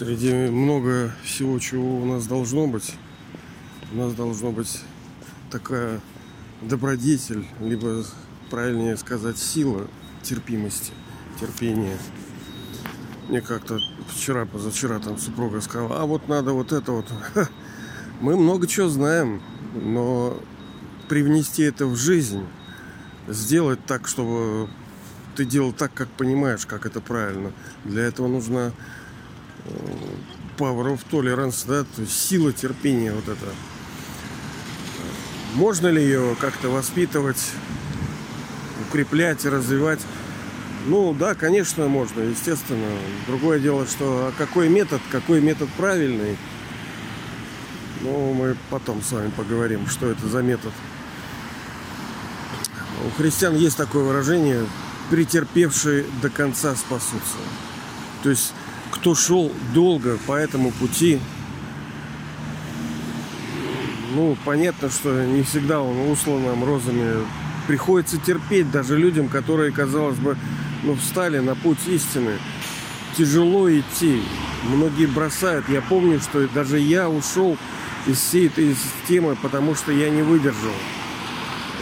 Среди много всего, чего у нас должно быть, у нас должно быть такая добродетель, либо правильнее сказать сила терпимости, терпения. Мне как-то вчера, позавчера там супруга сказала, а вот надо вот это вот. Мы много чего знаем, но привнести это в жизнь, сделать так, чтобы ты делал так, как понимаешь, как это правильно. Для этого нужна э, power of tolerance, да, то есть сила терпения вот это. Можно ли ее как-то воспитывать, укреплять и развивать? Ну да, конечно, можно, естественно. Другое дело, что а какой метод, какой метод правильный, ну, мы потом с вами поговорим, что это за метод. У христиан есть такое выражение претерпевшие до конца спасутся. То есть, кто шел долго по этому пути, ну, понятно, что не всегда он услан нам розами. Приходится терпеть даже людям, которые, казалось бы, ну, встали на путь истины. Тяжело идти. Многие бросают. Я помню, что даже я ушел из всей этой системы, потому что я не выдержал.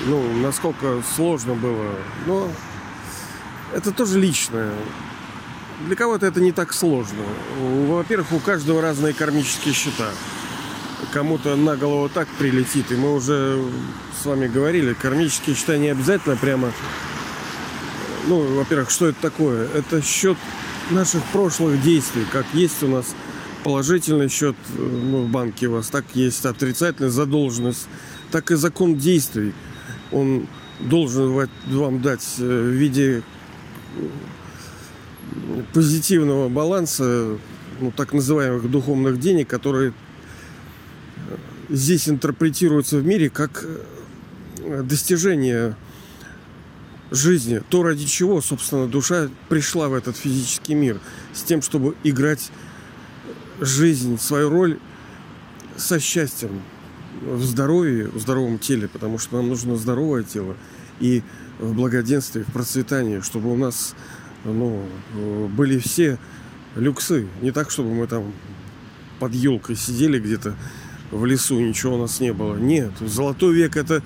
Ну, насколько сложно было. Но это тоже личное. Для кого-то это не так сложно. Во-первых, у каждого разные кармические счета. Кому-то на голову так прилетит. И мы уже с вами говорили, кармические счета не обязательно прямо... Ну, во-первых, что это такое? Это счет наших прошлых действий. Как есть у нас положительный счет ну, в банке у вас, так есть отрицательная задолженность, так и закон действий. Он должен вам дать э, в виде позитивного баланса, ну, так называемых духовных денег, которые здесь интерпретируются в мире как э, достижение жизни, то ради чего, собственно, душа пришла в этот физический мир, с тем, чтобы играть жизнь, свою роль со счастьем, в здоровье, в здоровом теле, потому что нам нужно здоровое тело. И в благоденствии, в процветании, чтобы у нас ну, были все люксы. Не так, чтобы мы там под елкой сидели где-то в лесу, ничего у нас не было. Нет, золотой век это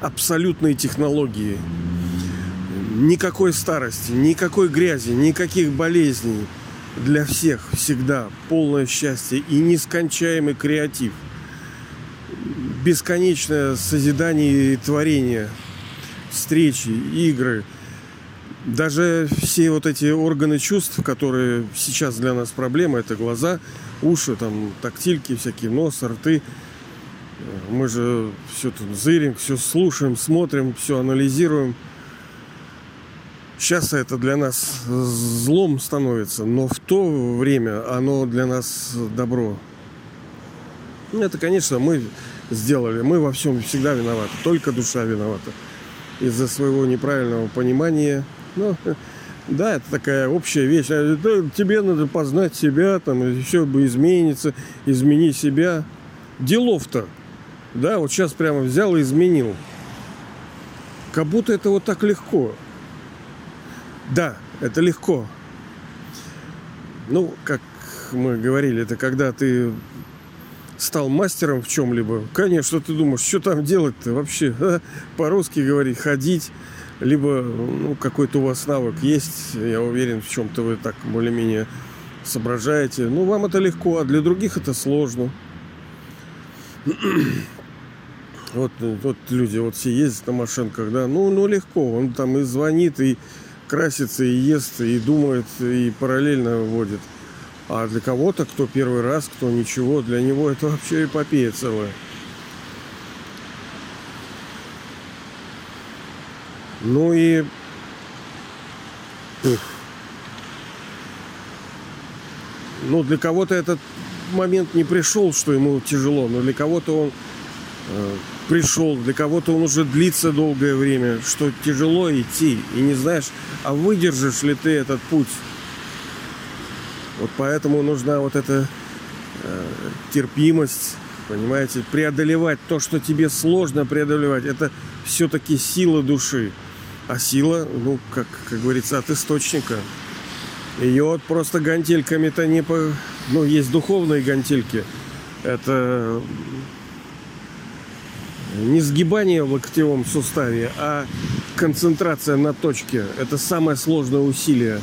абсолютные технологии. Никакой старости, никакой грязи, никаких болезней. Для всех всегда полное счастье и нескончаемый креатив. Бесконечное созидание и творение – встречи, игры, даже все вот эти органы чувств, которые сейчас для нас проблема, это глаза, уши, там, тактильки всякие, нос, рты. Мы же все тут зырим, все слушаем, смотрим, все анализируем. Сейчас это для нас злом становится, но в то время оно для нас добро. Это, конечно, мы сделали. Мы во всем всегда виноваты. Только душа виновата из-за своего неправильного понимания. Ну, да, это такая общая вещь. А тебе надо познать себя, там, все бы изменится, измени себя. Делов-то. Да, вот сейчас прямо взял и изменил. Как будто это вот так легко. Да, это легко. Ну, как мы говорили, это когда ты стал мастером в чем-либо, конечно, ты думаешь, что там делать-то вообще? А? По-русски говорить, ходить, либо ну, какой-то у вас навык есть, я уверен, в чем-то вы так более-менее соображаете. Ну, вам это легко, а для других это сложно. Вот, вот люди вот все ездят на машинках, да, ну, ну легко, он там и звонит, и красится, и ест, и думает, и параллельно водит. А для кого-то, кто первый раз, кто ничего, для него это вообще эпопея целая. Ну и... Ну, для кого-то этот момент не пришел, что ему тяжело, но для кого-то он э, пришел, для кого-то он уже длится долгое время, что тяжело идти, и не знаешь, а выдержишь ли ты этот путь. Вот поэтому нужна вот эта э, терпимость, понимаете, преодолевать то, что тебе сложно преодолевать. Это все-таки сила души. А сила, ну, как, как говорится, от источника. Ее вот просто гантельками-то не, по, ну, есть духовные гантельки. Это не сгибание в локтевом суставе, а концентрация на точке. Это самое сложное усилие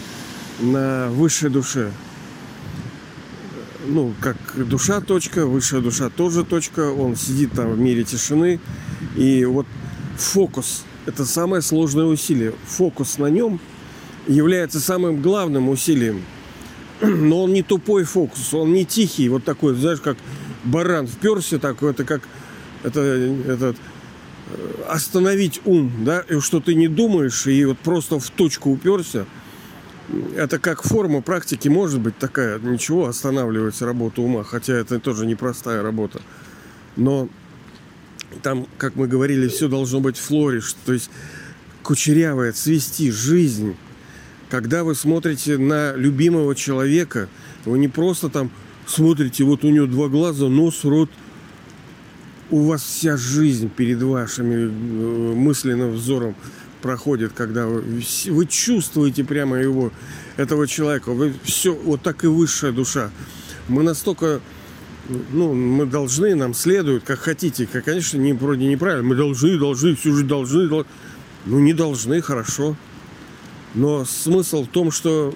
на высшей душе. Ну, как душа точка, высшая душа тоже точка. Он сидит там в мире тишины. И вот фокус – это самое сложное усилие. Фокус на нем является самым главным усилием. Но он не тупой фокус, он не тихий, вот такой, знаешь, как баран вперся такой, это как это, этот остановить ум, да, и что ты не думаешь, и вот просто в точку уперся, это как форма практики может быть такая, ничего, останавливать работу ума, хотя это тоже непростая работа. Но там, как мы говорили, все должно быть флориш, то есть кучерявая, цвести, жизнь. Когда вы смотрите на любимого человека, вы не просто там смотрите, вот у него два глаза, нос, рот – у вас вся жизнь перед вашими э, мысленным взором проходит, когда вы, вы чувствуете прямо его, этого человека. Вы все, вот так и высшая душа. Мы настолько, ну, мы должны, нам следует, как хотите. Как, конечно, не, вроде неправильно. Мы должны, должны, всю жизнь должны, должны. Ну, не должны, хорошо. Но смысл в том, что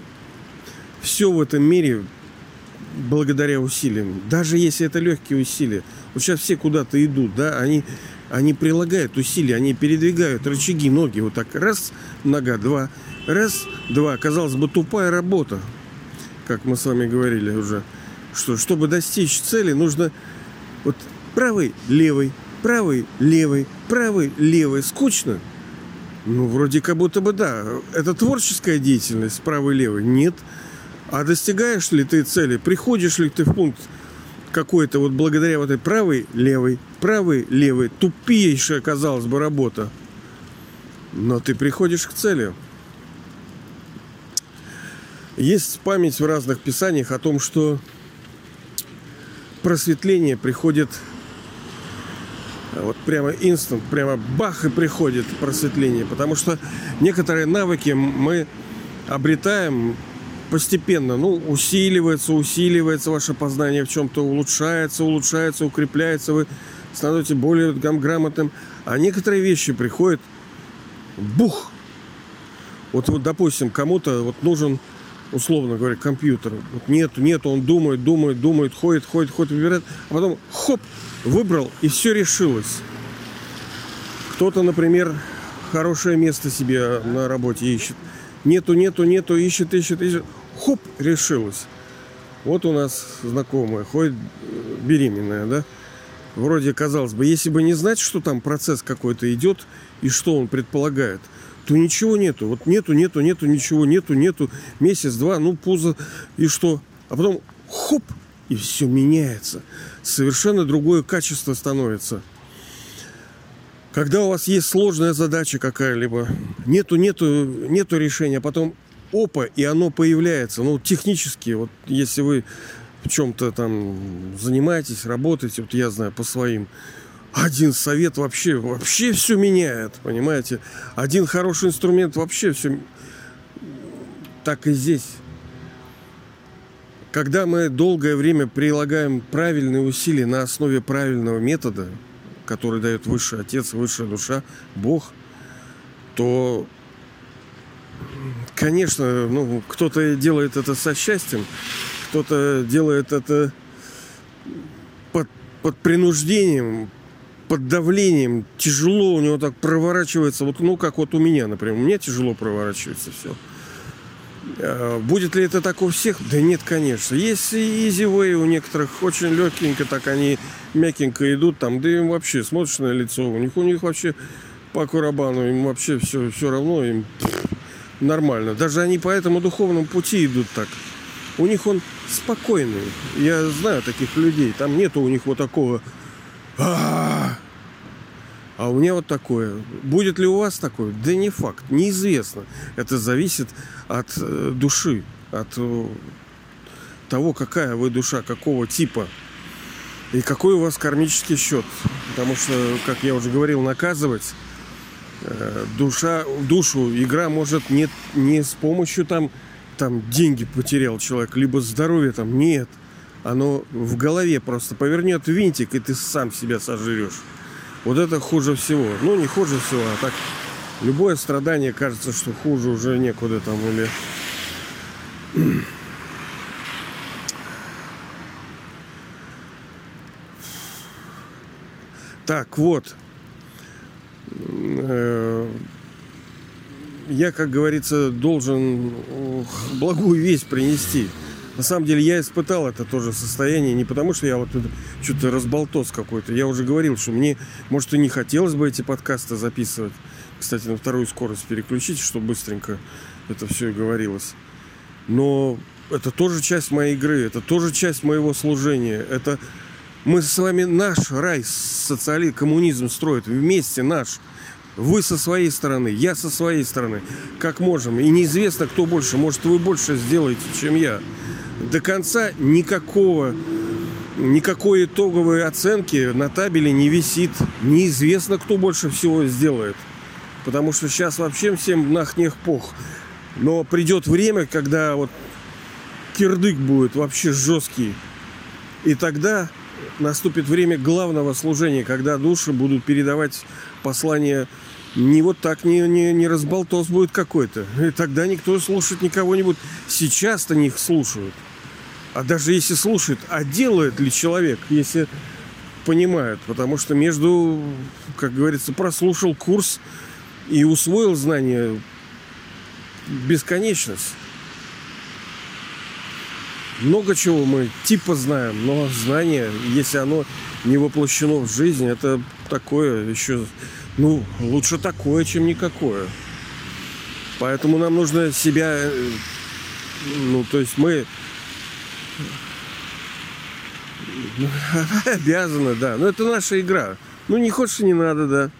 все в этом мире благодаря усилиям. Даже если это легкие усилия. Вот сейчас все куда-то идут, да, они, они прилагают усилия, они передвигают рычаги, ноги вот так. Раз, нога, два, раз, два. Казалось бы, тупая работа, как мы с вами говорили уже. Что, чтобы достичь цели, нужно вот правый, левый, правый, левый, правый, левый. Скучно? Ну, вроде как будто бы да. Это творческая деятельность, правый, левый. Нет. А достигаешь ли ты цели? Приходишь ли ты в пункт какой-то вот благодаря вот этой правой, левой, правой, левой, тупейшая, казалось бы, работа. Но ты приходишь к цели. Есть память в разных писаниях о том, что просветление приходит вот прямо инстант, прямо бах и приходит просветление. Потому что некоторые навыки мы обретаем постепенно, ну, усиливается, усиливается ваше познание в чем-то, улучшается, улучшается, укрепляется, вы становитесь более грамотным. А некоторые вещи приходят, бух! Вот, вот допустим, кому-то вот нужен, условно говоря, компьютер. Вот нет, нет, он думает, думает, думает, ходит, ходит, ходит, выбирает, а потом хоп, выбрал, и все решилось. Кто-то, например, хорошее место себе на работе ищет. Нету, нету, нету, ищет, ищет, ищет хоп, решилась. Вот у нас знакомая, ходит э, беременная, да? Вроде, казалось бы, если бы не знать, что там процесс какой-то идет и что он предполагает, то ничего нету. Вот нету, нету, нету, ничего нету, нету. Месяц-два, ну, пузо, и что? А потом хоп, и все меняется. Совершенно другое качество становится. Когда у вас есть сложная задача какая-либо, нету, нету, нету решения, а потом опа, и оно появляется. Ну, технически, вот если вы в чем-то там занимаетесь, работаете, вот я знаю по своим, один совет вообще, вообще все меняет, понимаете? Один хороший инструмент вообще все... Так и здесь. Когда мы долгое время прилагаем правильные усилия на основе правильного метода, который дает высший отец, высшая душа, Бог, то Конечно, ну, кто-то делает это со счастьем, кто-то делает это под, под принуждением, под давлением. Тяжело у него так проворачивается. Вот, ну, как вот у меня, например. У меня тяжело проворачивается все. А, будет ли это так у всех? Да нет, конечно. Есть и way у некоторых, очень легкенько, так они мягенько идут там, да им вообще смотришь на лицо, у них у них вообще по Курабану, им вообще все, все равно, им нормально. Даже они по этому духовному пути идут так. У них он спокойный. Я знаю таких людей. Там нету у них вот такого. А у меня вот такое. Будет ли у вас такое? Да не факт. Неизвестно. Это зависит от э, души. От э, того, какая вы душа, какого типа. И какой у вас кармический счет. Потому что, как я уже говорил, наказывать Э, душа, душу игра может не, не с помощью там, там деньги потерял человек, либо здоровье там, нет. оно в голове просто повернет винтик, и ты сам себя сожрешь. Вот это хуже всего. Ну, не хуже всего, а так любое страдание кажется, что хуже уже некуда там или... Так, вот. Э, я, как говорится, должен благую весть принести. На самом деле я испытал это тоже состояние не потому, что я вот что-то разболтос какой-то. Я уже говорил, что мне, может, и не хотелось бы эти подкасты записывать. Кстати, на вторую скорость переключить, чтобы быстренько это все и говорилось. Но это тоже часть моей игры, это тоже часть моего служения. Это мы с вами наш рай, социализм, коммунизм строит вместе наш. Вы со своей стороны, я со своей стороны, как можем. И неизвестно, кто больше. Может, вы больше сделаете, чем я до конца никакого никакой итоговой оценки на табеле не висит. Неизвестно, кто больше всего сделает. Потому что сейчас вообще всем нахнех пох. Но придет время, когда вот кирдык будет вообще жесткий. И тогда наступит время главного служения, когда души будут передавать послание не вот так, не, не, не разболтос будет какой-то. И тогда никто слушать никого не будет. Сейчас-то них слушают. А даже если слушает, а делает ли человек, если понимает? Потому что между, как говорится, прослушал курс и усвоил знания бесконечность. Много чего мы типа знаем, но знание, если оно не воплощено в жизнь, это такое еще, ну, лучше такое, чем никакое. Поэтому нам нужно себя, э, ну, то есть мы Обязаны, да. Но это наша игра. Ну, не хочешь, не надо, да.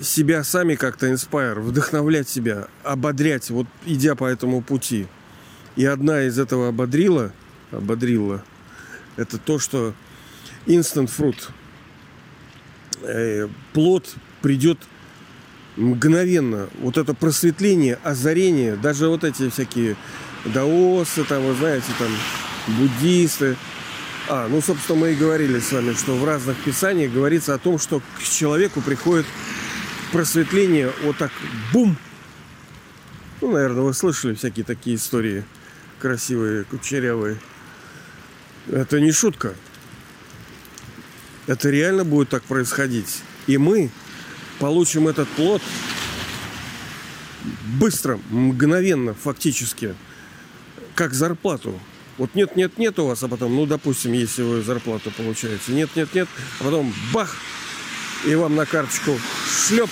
Себя сами как-то инспайр, вдохновлять себя, ободрять, вот идя по этому пути. И одна из этого ободрила, ободрила, это то, что instant fruit, э, плод придет мгновенно. Вот это просветление, озарение, даже вот эти всякие даосы, там, вы знаете, там, буддисты. А, ну, собственно, мы и говорили с вами, что в разных писаниях говорится о том, что к человеку приходит просветление вот так, бум. Ну, наверное, вы слышали всякие такие истории красивые, кучерявые. Это не шутка. Это реально будет так происходить. И мы получим этот плод быстро, мгновенно, фактически – как зарплату. Вот нет, нет, нет у вас, а потом, ну, допустим, если вы зарплату получаете, нет, нет, нет, а потом бах, и вам на карточку шлеп,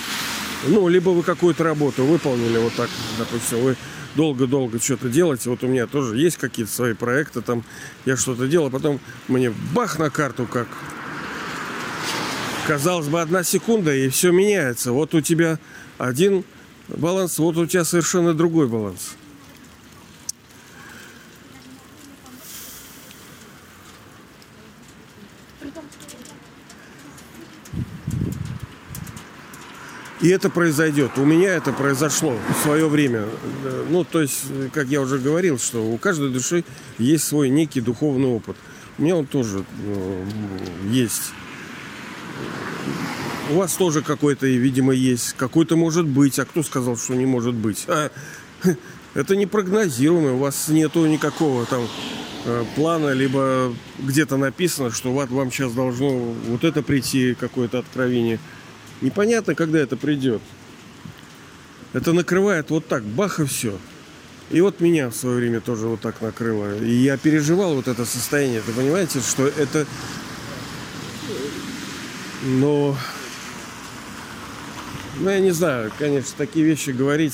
ну, либо вы какую-то работу выполнили вот так, допустим, вы долго-долго что-то делаете, вот у меня тоже есть какие-то свои проекты, там я что-то делал, а потом мне бах на карту как. Казалось бы, одна секунда, и все меняется. Вот у тебя один баланс, вот у тебя совершенно другой баланс. И это произойдет. У меня это произошло в свое время. Ну, то есть, как я уже говорил, что у каждой души есть свой некий духовный опыт. У меня он тоже ну, есть. У вас тоже какой-то, видимо, есть. Какой-то может быть. А кто сказал, что не может быть? А, это непрогнозируемо. У вас нету никакого там э, плана, либо где-то написано, что вам сейчас должно вот это прийти, какое-то откровение. Непонятно, когда это придет. Это накрывает вот так, бах и все. И вот меня в свое время тоже вот так накрыло. И я переживал вот это состояние. Вы понимаете, что это... Но... Ну, я не знаю, конечно, такие вещи говорить,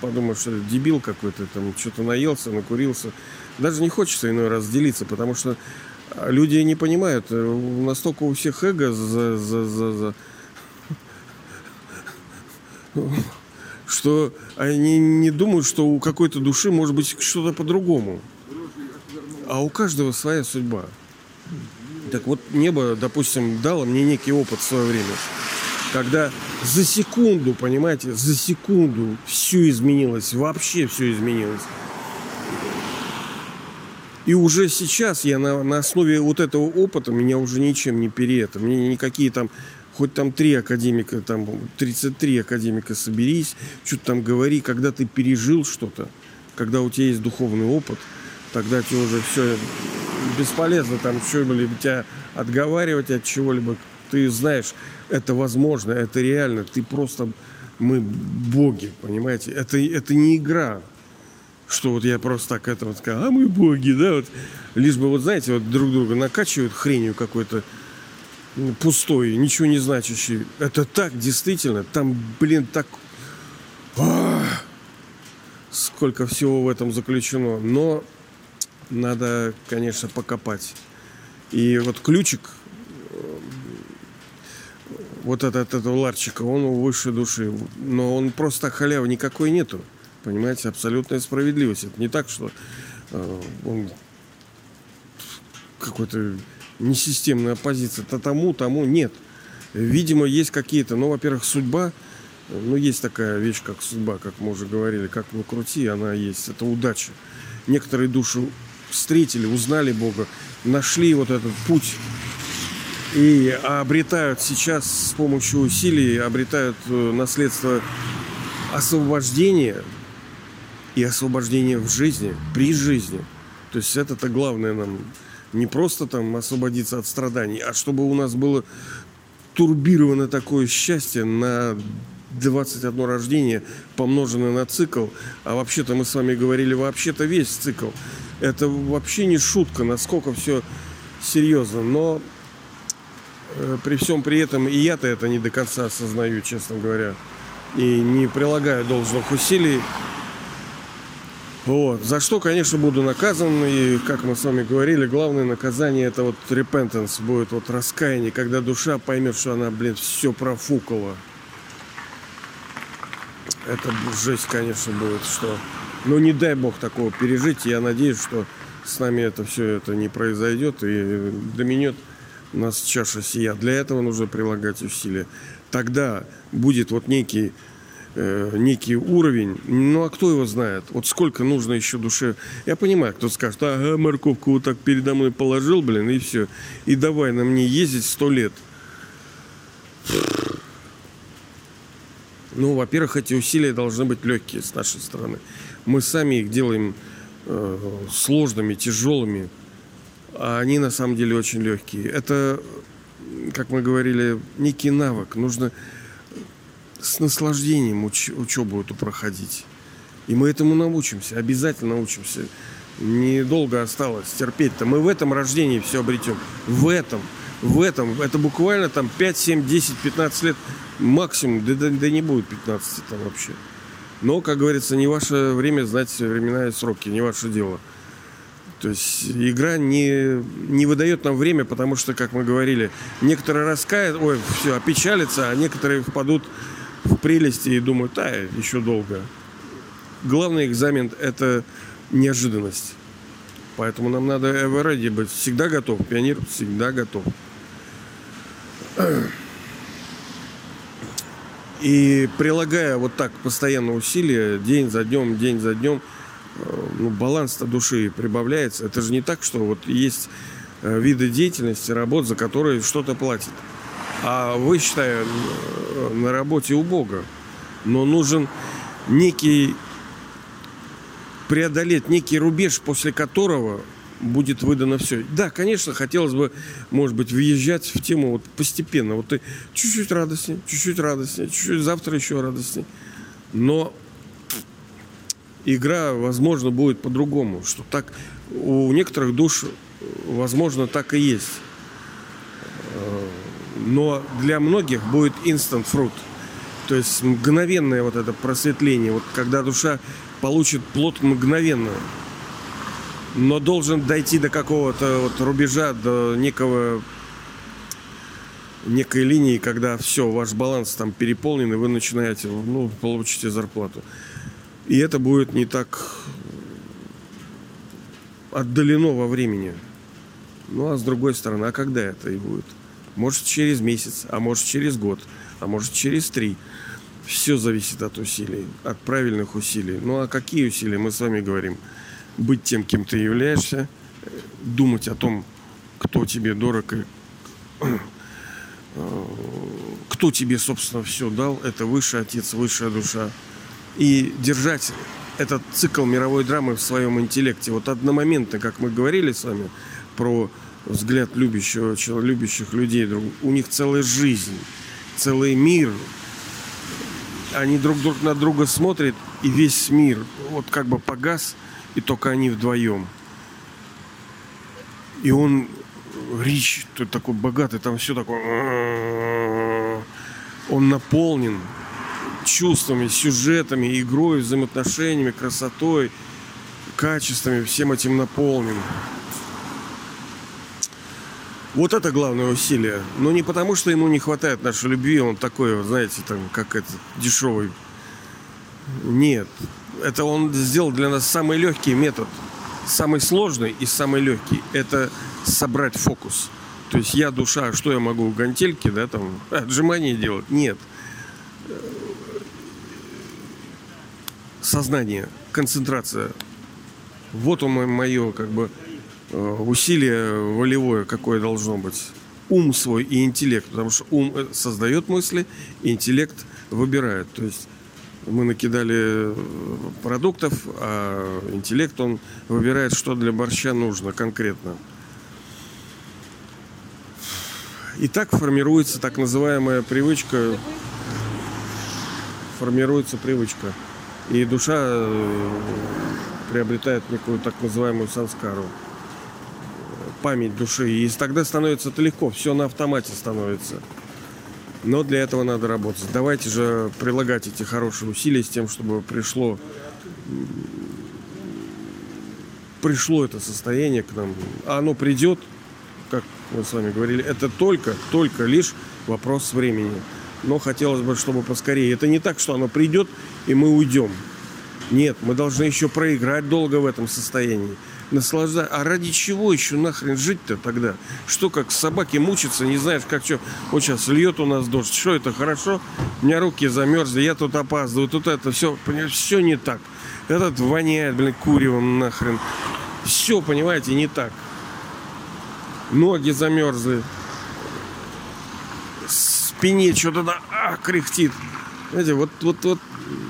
подумаю, что дебил какой-то, там, что-то наелся, накурился. Даже не хочется иной раз делиться, потому что люди не понимают, э, настолько у всех эго за, за, за, за что они не думают, что у какой-то души может быть что-то по-другому. А у каждого своя судьба. Так вот, небо, допустим, дало мне некий опыт в свое время. Когда за секунду, понимаете, за секунду все изменилось, вообще все изменилось. И уже сейчас я на, на основе вот этого опыта меня уже ничем не переэто. Мне никакие там, хоть там три академика, там 33 академика соберись, что-то там говори, когда ты пережил что-то, когда у тебя есть духовный опыт, тогда тебе уже все бесполезно там что-либо тебя отговаривать от чего-либо. Ты знаешь, это возможно, это реально. Ты просто, мы боги, понимаете? Это, это не игра что вот я просто так это вот сказал, а мы боги, да, вот. Лишь бы, вот знаете, вот друг друга накачивают хренью какой-то пустой, ничего не значащий. Это так, действительно, там, блин, так... Сколько всего в этом заключено. Но надо, конечно, покопать. И вот ключик, вот этот, этого ларчика, он у высшей души. Но он просто халявы никакой нету. Понимаете, абсолютная справедливость. Это не так, что э, он какой-то несистемная оппозиция. То тому, тому нет. Видимо, есть какие-то, ну, во-первых, судьба, ну, есть такая вещь, как судьба, как мы уже говорили, как ни крути, она есть. Это удача. Некоторые души встретили, узнали Бога, нашли вот этот путь и обретают сейчас с помощью усилий, обретают э, наследство освобождения и освобождение в жизни, при жизни. То есть это-то главное нам. Не просто там освободиться от страданий, а чтобы у нас было турбировано такое счастье на 21 рождение, помноженное на цикл. А вообще-то мы с вами говорили вообще-то весь цикл. Это вообще не шутка, насколько все серьезно. Но э, при всем при этом и я-то это не до конца осознаю, честно говоря. И не прилагаю должных усилий вот. За что, конечно, буду наказан. И, как мы с вами говорили, главное наказание это вот repentance будет, вот раскаяние, когда душа поймет, что она, блин, все профукала. Это жесть, конечно, будет, что... Ну, не дай бог такого пережить. Я надеюсь, что с нами это все это не произойдет и доменет нас чаша сия. Для этого нужно прилагать усилия. Тогда будет вот некий э, некий уровень. Ну а кто его знает? Вот сколько нужно еще душе. Я понимаю, кто скажет, ага, морковку вот так передо мной положил, блин, и все. И давай на мне ездить сто лет. Ну, во-первых, эти усилия должны быть легкие с нашей стороны. Мы сами их делаем э, сложными, тяжелыми, а они на самом деле очень легкие. Это, как мы говорили, некий навык. Нужно с наслаждением уч- учебу эту проходить. И мы этому научимся, обязательно научимся. Недолго осталось терпеть-то. Мы в этом рождении все обретем. В этом. В этом. Это буквально там 5, 7, 10, 15 лет максимум. Да, да, да не будет 15 там вообще. Но, как говорится, не ваше время знать времена и сроки, не ваше дело. То есть игра не, не выдает нам время, потому что, как мы говорили, некоторые раскают, ой, все, опечалятся, а некоторые впадут в прелести и думают, да, еще долго. Главный экзамен – это неожиданность. Поэтому нам надо ever ready быть. Всегда готов. Пионер всегда готов. И прилагая вот так постоянно усилия, день за днем, день за днем, э, ну, баланс-то души прибавляется. Это же не так, что вот есть э, виды деятельности, работ, за которые что-то платят. А вы, считаю, на работе у Бога. Но нужен некий преодолеть некий рубеж, после которого будет выдано все. Да, конечно, хотелось бы, может быть, въезжать в тему вот постепенно. Вот ты чуть-чуть радостнее, чуть-чуть радостнее, чуть-чуть завтра еще радостнее. Но игра, возможно, будет по-другому. Что так у некоторых душ, возможно, так и есть но для многих будет instant fruit. То есть мгновенное вот это просветление, вот когда душа получит плод мгновенно, но должен дойти до какого-то вот рубежа, до некого некой линии, когда все, ваш баланс там переполнен, и вы начинаете, ну, получите зарплату. И это будет не так отдалено во времени. Ну, а с другой стороны, а когда это и будет? Может через месяц, а может через год, а может через три. Все зависит от усилий, от правильных усилий. Ну а какие усилия мы с вами говорим? Быть тем, кем ты являешься, думать о том, кто тебе дорог и кто тебе, собственно, все дал, это высший отец, высшая душа. И держать этот цикл мировой драмы в своем интеллекте. Вот одномоментно, как мы говорили с вами про взгляд любящего, любящих людей, у них целая жизнь, целый мир. Они друг, друг на друга смотрят, и весь мир вот как бы погас, и только они вдвоем. И он Рич, такой богатый, там все такое. Он наполнен чувствами, сюжетами, игрой, взаимоотношениями, красотой, качествами, всем этим наполнен. Вот это главное усилие. Но не потому, что ему не хватает нашей любви, он такой, знаете, там, как этот дешевый. Нет. Это он сделал для нас самый легкий метод. Самый сложный и самый легкий. Это собрать фокус. То есть я душа, что я могу в гантельке, да, там, отжимания делать? Нет. Сознание, концентрация. Вот он мое, как бы, усилие волевое, какое должно быть. Ум свой и интеллект, потому что ум э, создает мысли, интеллект выбирает. То есть мы накидали э, продуктов, а интеллект, он выбирает, что для борща нужно конкретно. И так формируется так называемая привычка, формируется привычка. И душа э, приобретает некую так называемую санскару, память души. И тогда становится это легко, все на автомате становится. Но для этого надо работать. Давайте же прилагать эти хорошие усилия с тем, чтобы пришло пришло это состояние к нам. А оно придет, как мы с вами говорили, это только, только лишь вопрос времени. Но хотелось бы, чтобы поскорее. Это не так, что оно придет, и мы уйдем. Нет, мы должны еще проиграть долго в этом состоянии. Наслаждаться. А ради чего еще нахрен жить-то тогда? Что, как собаки мучиться, не знаешь, как что. Вот сейчас льет у нас дождь. Что это хорошо? У меня руки замерзли, я тут опаздываю, тут это все, понимаешь, все не так. Этот воняет, блин, куревом нахрен. Все, понимаете, не так ноги замерзли, спине что-то а, кряхтит. Знаете, вот, вот, вот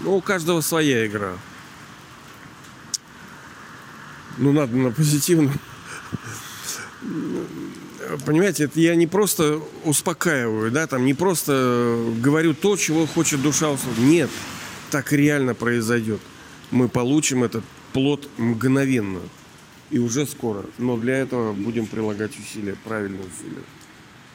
у каждого своя игра. Ну, надо на позитивную. Понимаете, это я не просто успокаиваю, да, там не просто говорю то, чего хочет душа услышать. Нет, так реально произойдет. Мы получим этот плод мгновенно и уже скоро. Но для этого будем прилагать усилия, правильные усилия.